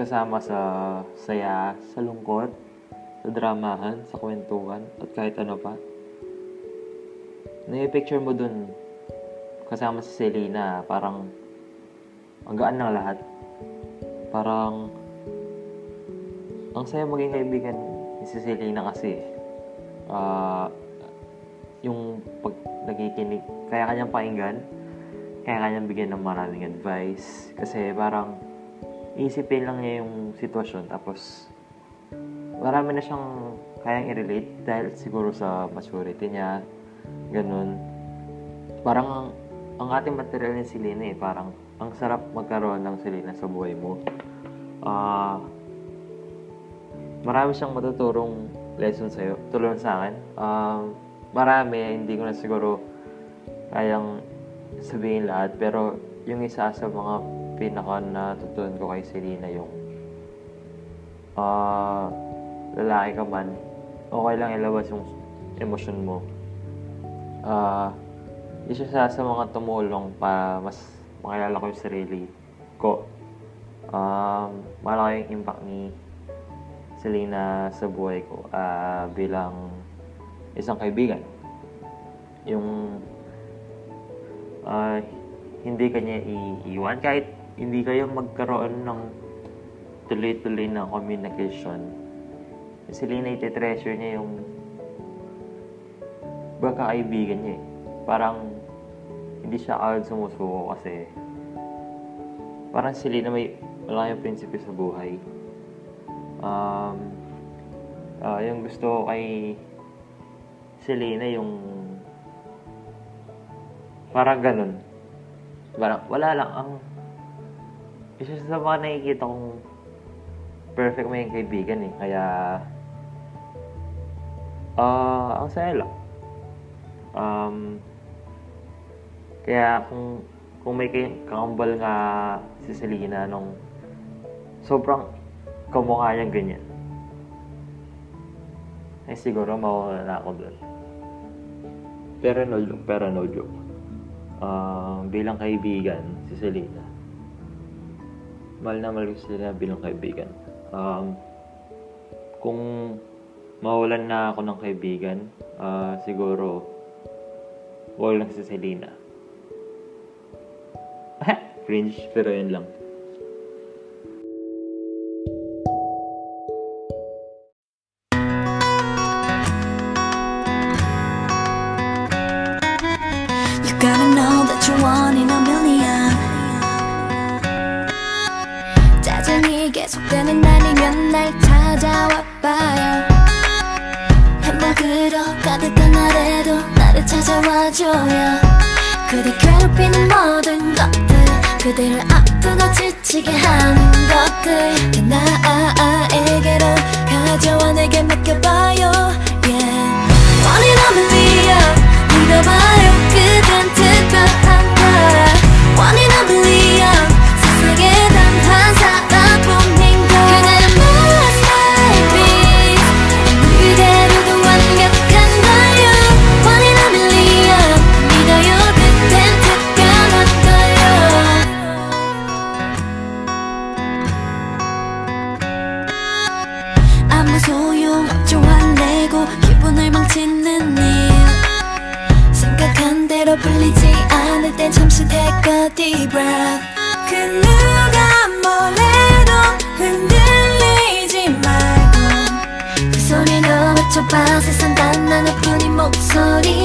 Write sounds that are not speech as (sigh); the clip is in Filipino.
kasama sa saya, sa lungkot, sa dramahan, sa kwentuhan, at kahit ano pa. Nai-picture mo dun, kasama si Selena, parang ang ng lahat. Parang ang saya maging kaibigan ni si Selena kasi ah yung pag nakikinig, kaya kanyang pakinggan, kaya kanyang bigyan ng maraming advice. Kasi parang iisipin lang niya yung sitwasyon tapos marami na siyang kayang i-relate dahil siguro sa maturity niya, ganun. Parang ang, ang ating material ni Selena eh, parang ang sarap magkaroon ng Selena sa buhay mo. Ah, marami siyang matuturong lesson sa'yo, tulong sa akin. Um, marami, hindi ko na siguro kayang sabihin lahat, pero yung isa sa mga pinaka natutunan ko kay Selena yung ah lalaki ka man, okay lang ilabas yung emosyon mo. Ah, isa sa, sa mga tumulong para mas makilala ko yung sarili ko. Um, malaki yung impact ni Selena sa buhay ko ah, bilang isang kaibigan. Yung ah, hindi kanya iiwan kahit hindi kayo magkaroon ng tuloy-tuloy na communication. Si Selena iti-treasure niya yung pagkakaibigan niya eh. Parang hindi siya agad sumusuko kasi parang si Selena may wala yung prinsipe sa buhay. Um, ah, yung gusto kay Selena yung parang ganun. Parang wala lang ang isa sa mga nakikita kong perfect may kaibigan eh. Kaya ah ang saya lang. Um, kaya kung kung may kakambal nga si Selena nung sobrang kamukha niyang ganyan. Ay siguro mawawala na ako doon. Pero no joke, pero no joke. Ah, bilang kaibigan, si Selena. Mahal na mahal ko si Selena bilang kaibigan. Um, kung mawalan na ako ng kaibigan, ah, siguro wag lang si Selena. (laughs) Cringe, pero yun lang. You gotta know that you're one in a million 짜증이 계속되는 날이면 날 찾아와 봐요. 행복으로 가득한 날에도 나를 찾아와줘요. 그대 괴롭히는 모든 것들 그대를 아프고 지치게 하는 것들 다 나에게로 가져와 내게 맡겨봐요. Yeah. Million 소용없죠. 화내고 기분을 망치는 일. 생각한 대로 풀리지 않을 땐 잠시 take a deep breath. 그 누가 뭐래도 흔들리지 말고. 그 소리 너 맞춰봐. 세상 단 하나뿐인 목소리라